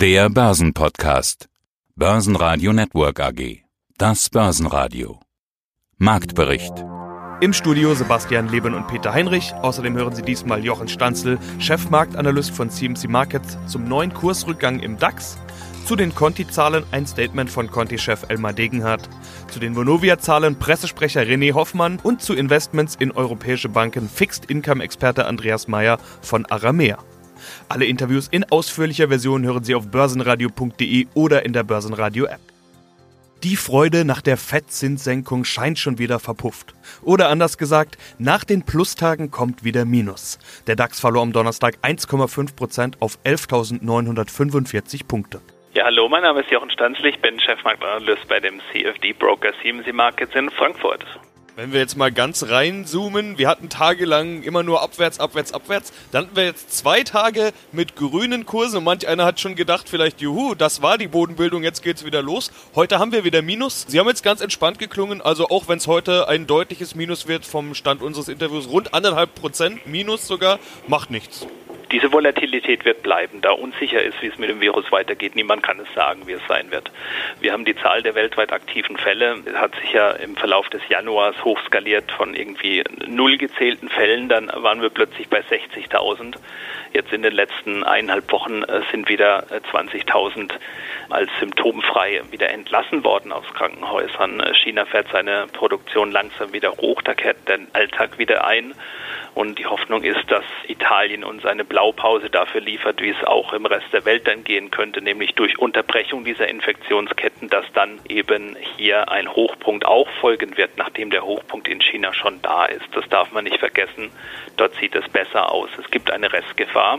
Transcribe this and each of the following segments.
Der Börsenpodcast. Börsenradio Network AG. Das Börsenradio. Marktbericht. Im Studio Sebastian Leben und Peter Heinrich. Außerdem hören Sie diesmal Jochen Stanzel, Chefmarktanalyst von CMC Markets, zum neuen Kursrückgang im DAX. Zu den Conti-Zahlen ein Statement von Conti-Chef Elmar Degenhardt. Zu den Vonovia-Zahlen Pressesprecher René Hoffmann und zu Investments in europäische Banken Fixed-Income-Experte Andreas Meyer von Aramea. Alle Interviews in ausführlicher Version hören Sie auf börsenradio.de oder in der Börsenradio-App. Die Freude nach der Fettzinssenkung scheint schon wieder verpufft. Oder anders gesagt, nach den Plustagen kommt wieder Minus. Der DAX verlor am Donnerstag 1,5% auf 11.945 Punkte. Ja, hallo, mein Name ist Jochen Stanzl, ich bin Chefmarktanalyst bei dem CFD-Broker CMC Markets in Frankfurt. Wenn wir jetzt mal ganz reinzoomen, wir hatten tagelang immer nur abwärts, abwärts, abwärts. Dann hatten wir jetzt zwei Tage mit grünen Kursen und manch einer hat schon gedacht, vielleicht, juhu, das war die Bodenbildung, jetzt geht's wieder los. Heute haben wir wieder Minus. Sie haben jetzt ganz entspannt geklungen, also auch wenn es heute ein deutliches Minus wird vom Stand unseres Interviews, rund anderthalb Prozent Minus sogar, macht nichts. Diese Volatilität wird bleiben, da unsicher ist, wie es mit dem Virus weitergeht. Niemand kann es sagen, wie es sein wird. Wir haben die Zahl der weltweit aktiven Fälle, hat sich ja im Verlauf des Januars hochskaliert von irgendwie null gezählten Fällen, dann waren wir plötzlich bei 60.000. Jetzt in den letzten eineinhalb Wochen äh, sind wieder 20.000 äh, als symptomfrei wieder entlassen worden aus Krankenhäusern. Äh, China fährt seine Produktion langsam wieder hoch, da kehrt der Alltag wieder ein. Und die Hoffnung ist, dass Italien uns eine Blaupause dafür liefert, wie es auch im Rest der Welt dann gehen könnte, nämlich durch Unterbrechung dieser Infektionsketten, dass dann eben hier ein Hochpunkt auch folgen wird, nachdem der Hochpunkt in China schon da ist. Das darf man nicht vergessen. Dort sieht es besser aus. Es gibt eine Restgefahr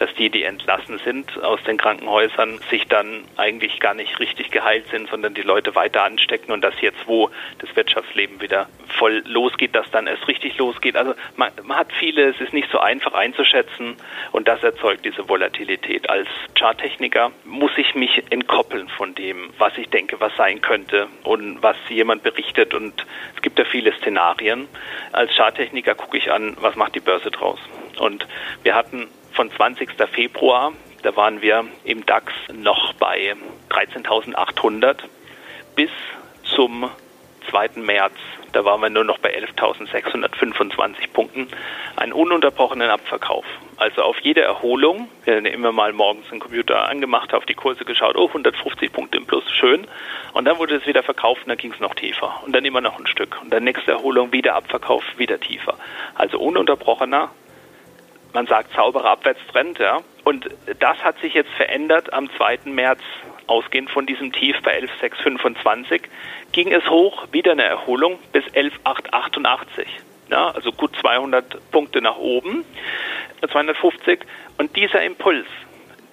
dass die, die entlassen sind aus den Krankenhäusern, sich dann eigentlich gar nicht richtig geheilt sind, sondern die Leute weiter anstecken und dass jetzt, wo das Wirtschaftsleben wieder voll losgeht, dass dann erst richtig losgeht. Also man, man hat viele, es ist nicht so einfach einzuschätzen und das erzeugt diese Volatilität. Als Charttechniker muss ich mich entkoppeln von dem, was ich denke, was sein könnte und was jemand berichtet und es gibt ja viele Szenarien. Als Charttechniker gucke ich an, was macht die Börse draus. Und wir hatten von 20. Februar, da waren wir im DAX noch bei 13.800 bis zum 2. März, da waren wir nur noch bei 11.625 Punkten, einen ununterbrochenen Abverkauf. Also auf jede Erholung, wir haben immer mal morgens den Computer angemacht, auf die Kurse geschaut, oh, 150 Punkte im Plus, schön. Und dann wurde es wieder verkauft und dann ging es noch tiefer. Und dann immer noch ein Stück. Und dann nächste Erholung wieder Abverkauf, wieder tiefer. Also ununterbrochener man sagt sauberer Abwärtstrend, ja. Und das hat sich jetzt verändert am 2. März, ausgehend von diesem Tief bei 11,625, ging es hoch, wieder eine Erholung bis 11,888. Ja, also gut 200 Punkte nach oben, 250. Und dieser Impuls,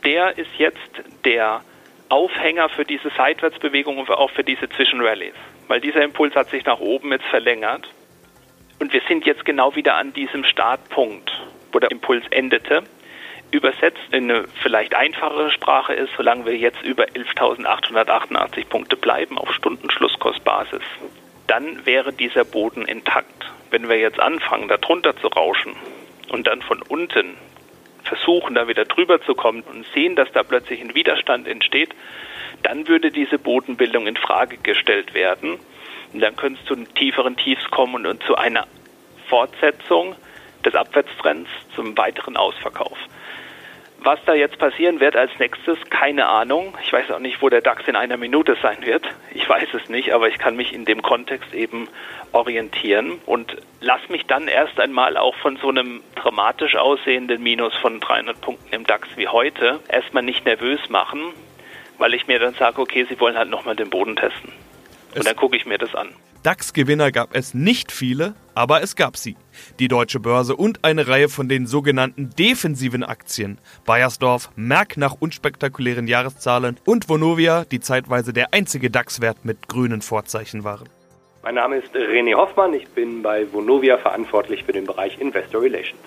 der ist jetzt der Aufhänger für diese Seitwärtsbewegung und auch für diese Zwischenrallies. Weil dieser Impuls hat sich nach oben jetzt verlängert. Und wir sind jetzt genau wieder an diesem Startpunkt wo der Impuls endete, übersetzt in eine vielleicht einfachere Sprache ist, solange wir jetzt über 11.888 Punkte bleiben auf Stundenschlusskostbasis, dann wäre dieser Boden intakt. Wenn wir jetzt anfangen, da drunter zu rauschen und dann von unten versuchen, da wieder drüber zu kommen und sehen, dass da plötzlich ein Widerstand entsteht, dann würde diese Bodenbildung in Frage gestellt werden. Und dann könnte es zu tieferen Tiefs kommen und zu einer Fortsetzung des Abwärtstrends zum weiteren Ausverkauf. Was da jetzt passieren wird als nächstes, keine Ahnung. Ich weiß auch nicht, wo der DAX in einer Minute sein wird. Ich weiß es nicht, aber ich kann mich in dem Kontext eben orientieren und lass mich dann erst einmal auch von so einem dramatisch aussehenden Minus von 300 Punkten im DAX wie heute erstmal nicht nervös machen, weil ich mir dann sage, okay, sie wollen halt nochmal den Boden testen. Und dann gucke ich mir das an. DAX-Gewinner gab es nicht viele, aber es gab sie. Die Deutsche Börse und eine Reihe von den sogenannten defensiven Aktien. Bayersdorf, Merck nach unspektakulären Jahreszahlen und Vonovia, die zeitweise der einzige DAX-Wert mit grünen Vorzeichen waren. Mein Name ist René Hoffmann, ich bin bei Vonovia verantwortlich für den Bereich Investor Relations.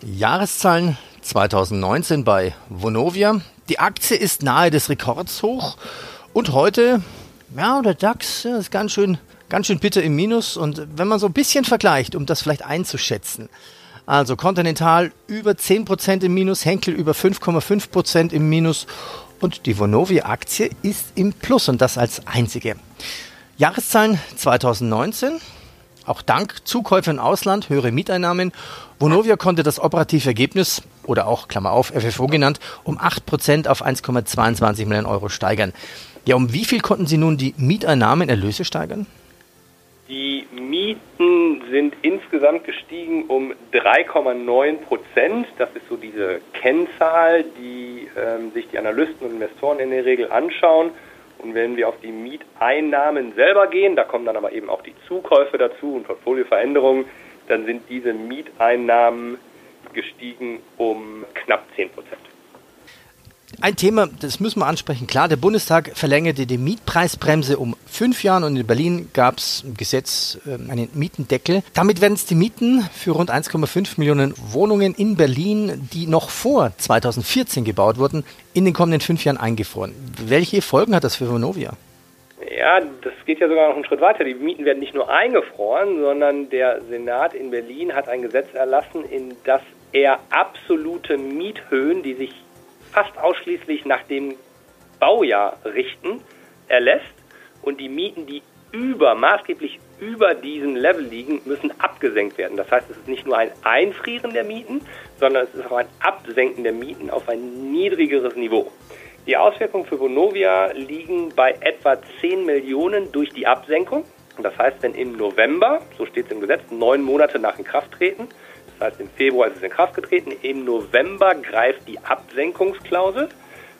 Jahreszahlen 2019 bei Vonovia. Die Aktie ist nahe des Rekords hoch und heute ja, der DAX ja, ist ganz schön, ganz schön bitter im Minus. Und wenn man so ein bisschen vergleicht, um das vielleicht einzuschätzen, Also Continental über 10% im Minus, Henkel über 5,5% im Minus und die Vonovia-Aktie ist im Plus und das als einzige. Jahreszahlen 2019, auch dank Zukäufe im Ausland, höhere Mieteinnahmen. Vonovia konnte das operative Ergebnis, oder auch, Klammer auf, FFO genannt, um 8% auf 1,22 Millionen Euro steigern. Ja, um wie viel konnten Sie nun die Mieteinnahmen, Erlöse steigern? Die Mieten sind insgesamt gestiegen um 3,9 Prozent. Das ist so diese Kennzahl, die ähm, sich die Analysten und Investoren in der Regel anschauen. Und wenn wir auf die Mieteinnahmen selber gehen, da kommen dann aber eben auch die Zukäufe dazu und Portfolioveränderungen, dann sind diese Mieteinnahmen gestiegen um knapp 10 Prozent. Ein Thema, das müssen wir ansprechen. Klar, der Bundestag verlängerte die Mietpreisbremse um fünf Jahre und in Berlin gab es ein Gesetz, ähm, einen Mietendeckel. Damit werden es die Mieten für rund 1,5 Millionen Wohnungen in Berlin, die noch vor 2014 gebaut wurden, in den kommenden fünf Jahren eingefroren. Welche Folgen hat das für Vonovia? Ja, das geht ja sogar noch einen Schritt weiter. Die Mieten werden nicht nur eingefroren, sondern der Senat in Berlin hat ein Gesetz erlassen, in das er absolute Miethöhen, die sich fast ausschließlich nach dem Baujahr richten, erlässt und die Mieten, die über, maßgeblich über diesem Level liegen, müssen abgesenkt werden. Das heißt, es ist nicht nur ein Einfrieren der Mieten, sondern es ist auch ein Absenken der Mieten auf ein niedrigeres Niveau. Die Auswirkungen für Vonovia liegen bei etwa 10 Millionen durch die Absenkung. Das heißt, wenn im November, so steht es im Gesetz, neun Monate nach Inkrafttreten, das heißt, im Februar ist es in Kraft getreten, im November greift die Absenkungsklausel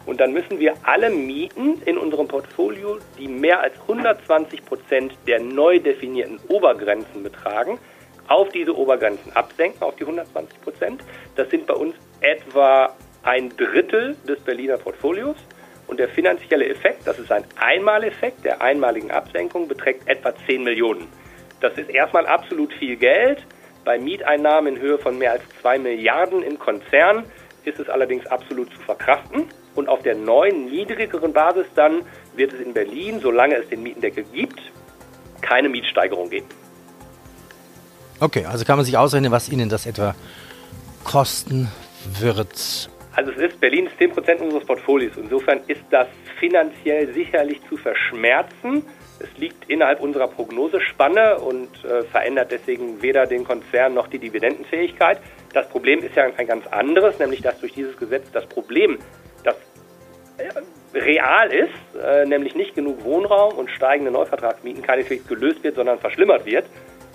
und dann müssen wir alle Mieten in unserem Portfolio, die mehr als 120 Prozent der neu definierten Obergrenzen betragen, auf diese Obergrenzen absenken, auf die 120 Prozent. Das sind bei uns etwa ein Drittel des Berliner Portfolios. Und der finanzielle Effekt, das ist ein Einmaleffekt der einmaligen Absenkung, beträgt etwa 10 Millionen. Das ist erstmal absolut viel Geld. Bei Mieteinnahmen in Höhe von mehr als 2 Milliarden im Konzern ist es allerdings absolut zu verkraften. Und auf der neuen, niedrigeren Basis dann wird es in Berlin, solange es den Mietendeckel gibt, keine Mietsteigerung geben. Okay, also kann man sich ausrechnen, was Ihnen das etwa kosten wird. Also es ist Berlin ist 10% unseres Portfolios. Insofern ist das finanziell sicherlich zu verschmerzen. Es liegt innerhalb unserer Prognosespanne und äh, verändert deswegen weder den Konzern noch die Dividendenfähigkeit. Das Problem ist ja ein ganz anderes, nämlich dass durch dieses Gesetz das Problem, das äh, real ist, äh, nämlich nicht genug Wohnraum und steigende Neuvertragsmieten keineswegs gelöst wird, sondern verschlimmert wird,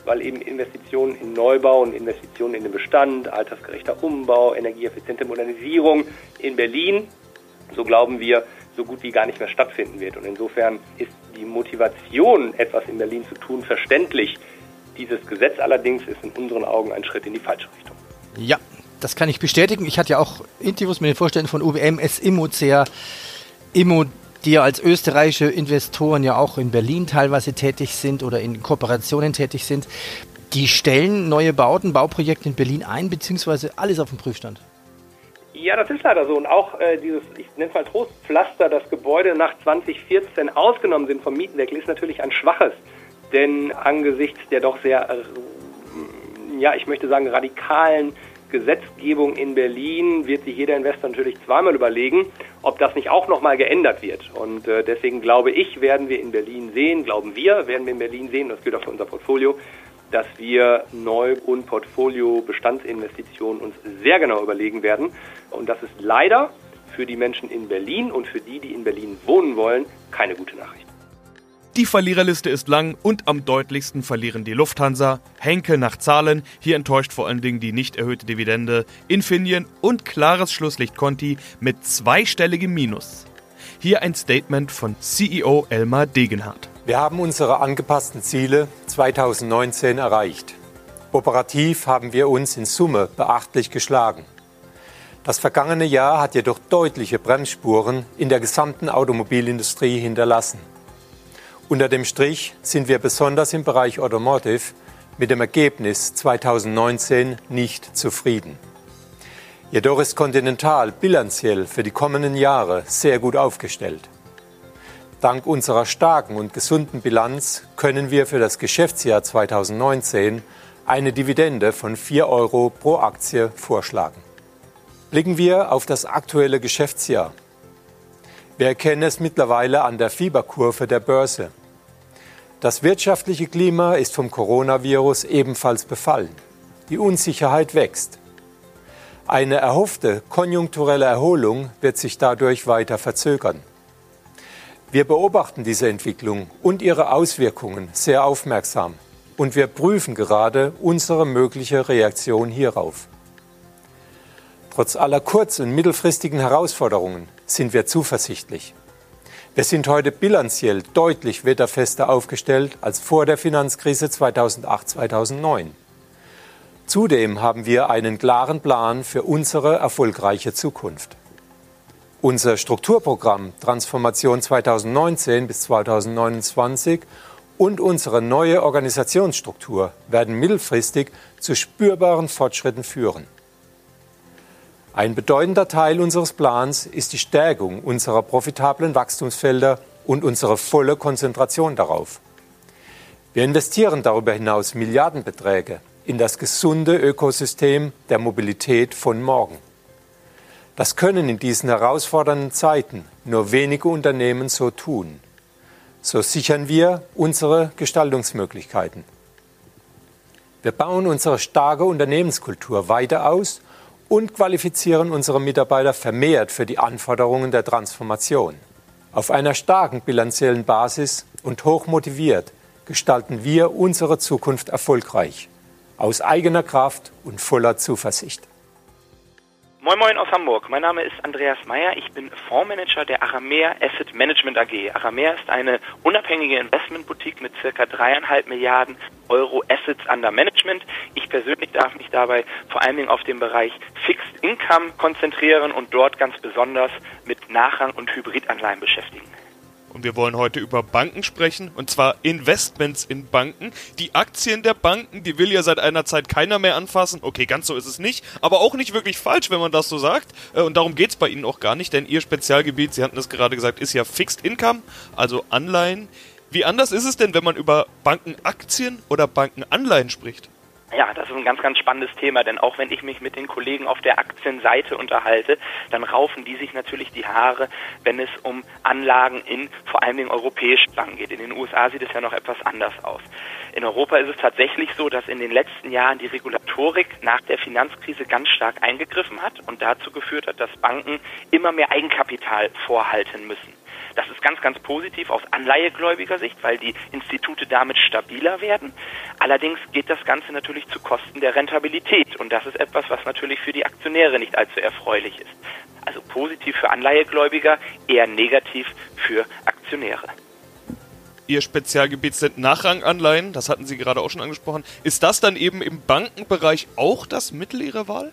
weil eben Investitionen in Neubau und Investitionen in den Bestand, altersgerechter Umbau, energieeffiziente Modernisierung in Berlin, so glauben wir, so gut wie gar nicht mehr stattfinden wird. Und insofern ist die Motivation, etwas in Berlin zu tun, verständlich. Dieses Gesetz allerdings ist in unseren Augen ein Schritt in die falsche Richtung. Ja, das kann ich bestätigen. Ich hatte ja auch Interviews mit den Vorständen von UWM, SIMO, CA, IMO, die ja als österreichische Investoren ja auch in Berlin teilweise tätig sind oder in Kooperationen tätig sind. Die stellen neue Bauten, Bauprojekte in Berlin ein, beziehungsweise alles auf dem Prüfstand. Ja, das ist leider so. Und auch äh, dieses, ich nenne es mal Trostpflaster, das Gebäude nach 2014 ausgenommen sind vom Mietendeckel, ist natürlich ein schwaches. Denn angesichts der doch sehr, äh, ja, ich möchte sagen, radikalen Gesetzgebung in Berlin wird sich jeder Investor natürlich zweimal überlegen, ob das nicht auch nochmal geändert wird. Und äh, deswegen glaube ich, werden wir in Berlin sehen, glauben wir, werden wir in Berlin sehen, das gilt auch für unser Portfolio, dass wir Neu- und Portfolio-Bestandsinvestitionen uns sehr genau überlegen werden. Und das ist leider für die Menschen in Berlin und für die, die in Berlin wohnen wollen, keine gute Nachricht. Die Verliererliste ist lang und am deutlichsten verlieren die Lufthansa, Henkel nach Zahlen, hier enttäuscht vor allen Dingen die nicht erhöhte Dividende, Infineon und klares Schlusslicht Conti mit zweistelligem Minus. Hier ein Statement von CEO Elmar Degenhardt. Wir haben unsere angepassten Ziele 2019 erreicht. Operativ haben wir uns in Summe beachtlich geschlagen. Das vergangene Jahr hat jedoch deutliche Bremsspuren in der gesamten Automobilindustrie hinterlassen. Unter dem Strich sind wir besonders im Bereich Automotive mit dem Ergebnis 2019 nicht zufrieden. Jedoch ist Continental bilanziell für die kommenden Jahre sehr gut aufgestellt. Dank unserer starken und gesunden Bilanz können wir für das Geschäftsjahr 2019 eine Dividende von 4 Euro pro Aktie vorschlagen. Blicken wir auf das aktuelle Geschäftsjahr. Wir erkennen es mittlerweile an der Fieberkurve der Börse. Das wirtschaftliche Klima ist vom Coronavirus ebenfalls befallen. Die Unsicherheit wächst. Eine erhoffte konjunkturelle Erholung wird sich dadurch weiter verzögern. Wir beobachten diese Entwicklung und ihre Auswirkungen sehr aufmerksam und wir prüfen gerade unsere mögliche Reaktion hierauf. Trotz aller kurz- und mittelfristigen Herausforderungen sind wir zuversichtlich. Wir sind heute bilanziell deutlich wetterfester aufgestellt als vor der Finanzkrise 2008-2009. Zudem haben wir einen klaren Plan für unsere erfolgreiche Zukunft. Unser Strukturprogramm Transformation 2019 bis 2029 und unsere neue Organisationsstruktur werden mittelfristig zu spürbaren Fortschritten führen. Ein bedeutender Teil unseres Plans ist die Stärkung unserer profitablen Wachstumsfelder und unsere volle Konzentration darauf. Wir investieren darüber hinaus Milliardenbeträge in das gesunde Ökosystem der Mobilität von morgen. Das können in diesen herausfordernden Zeiten nur wenige Unternehmen so tun. So sichern wir unsere Gestaltungsmöglichkeiten. Wir bauen unsere starke Unternehmenskultur weiter aus und qualifizieren unsere Mitarbeiter vermehrt für die Anforderungen der Transformation. Auf einer starken bilanziellen Basis und hoch motiviert gestalten wir unsere Zukunft erfolgreich, aus eigener Kraft und voller Zuversicht. Moin Moin aus Hamburg. Mein Name ist Andreas Meyer. Ich bin Fondsmanager der Aramea Asset Management AG. Aramea ist eine unabhängige Investmentboutique mit circa dreieinhalb Milliarden Euro Assets under Management. Ich persönlich darf mich dabei vor allen Dingen auf den Bereich Fixed Income konzentrieren und dort ganz besonders mit Nachrang- und Hybridanleihen beschäftigen. Und wir wollen heute über Banken sprechen, und zwar Investments in Banken. Die Aktien der Banken, die will ja seit einer Zeit keiner mehr anfassen. Okay, ganz so ist es nicht, aber auch nicht wirklich falsch, wenn man das so sagt. Äh, und darum geht es bei Ihnen auch gar nicht, denn Ihr Spezialgebiet, Sie hatten es gerade gesagt, ist ja Fixed Income, also Anleihen. Wie anders ist es denn, wenn man über Bankenaktien oder Bankenanleihen spricht? Ja, das ist ein ganz, ganz spannendes Thema, denn auch wenn ich mich mit den Kollegen auf der Aktienseite unterhalte, dann raufen die sich natürlich die Haare, wenn es um Anlagen in vor allen Dingen europäischen Banken geht. In den USA sieht es ja noch etwas anders aus. In Europa ist es tatsächlich so, dass in den letzten Jahren die Regulatorik nach der Finanzkrise ganz stark eingegriffen hat und dazu geführt hat, dass Banken immer mehr Eigenkapital vorhalten müssen. Das ist ganz, ganz positiv aus anleihegläubiger Sicht, weil die Institute damit stabiler werden. Allerdings geht das Ganze natürlich zu Kosten der Rentabilität und das ist etwas, was natürlich für die Aktionäre nicht allzu erfreulich ist. Also positiv für Anleihegläubiger, eher negativ für Aktionäre. Ihr Spezialgebiet sind Nachranganleihen, das hatten Sie gerade auch schon angesprochen. Ist das dann eben im Bankenbereich auch das Mittel Ihrer Wahl?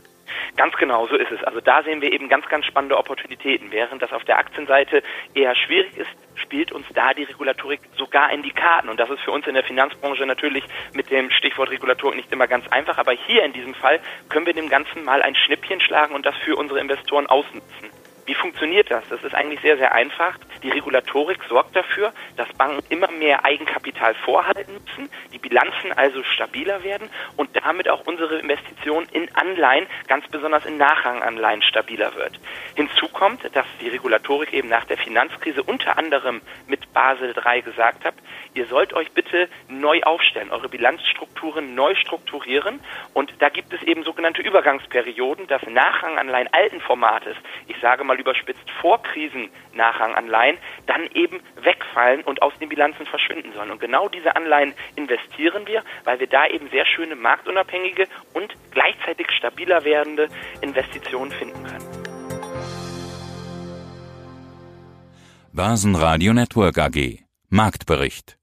Ganz genau, so ist es. Also da sehen wir eben ganz, ganz spannende Opportunitäten. Während das auf der Aktienseite eher schwierig ist, spielt uns da die Regulatorik sogar in die Karten. Und das ist für uns in der Finanzbranche natürlich mit dem Stichwort Regulatorik nicht immer ganz einfach. Aber hier in diesem Fall können wir dem Ganzen mal ein Schnippchen schlagen und das für unsere Investoren ausnutzen. Wie funktioniert das? Das ist eigentlich sehr, sehr einfach. Die Regulatorik sorgt dafür, dass Banken immer mehr Eigenkapital vorhalten müssen, die Bilanzen also stabiler werden und damit auch unsere Investition in Anleihen, ganz besonders in Nachranganleihen, stabiler wird. Hinzu kommt, dass die Regulatorik eben nach der Finanzkrise unter anderem mit Basel III gesagt hat, ihr sollt euch bitte neu aufstellen, eure Bilanzstrukturen neu strukturieren und da gibt es eben sogenannte Übergangsperioden, dass Nachranganleihen alten Formates, ich sage mal überspitzt Vorkrisen Nachranganleihen, dann eben wegfallen und aus den Bilanzen verschwinden sollen. Und genau diese Anleihen investieren wir, weil wir da eben sehr schöne marktunabhängige und gleichzeitig stabiler werdende Investitionen finden können. Börsenradio Network AG Marktbericht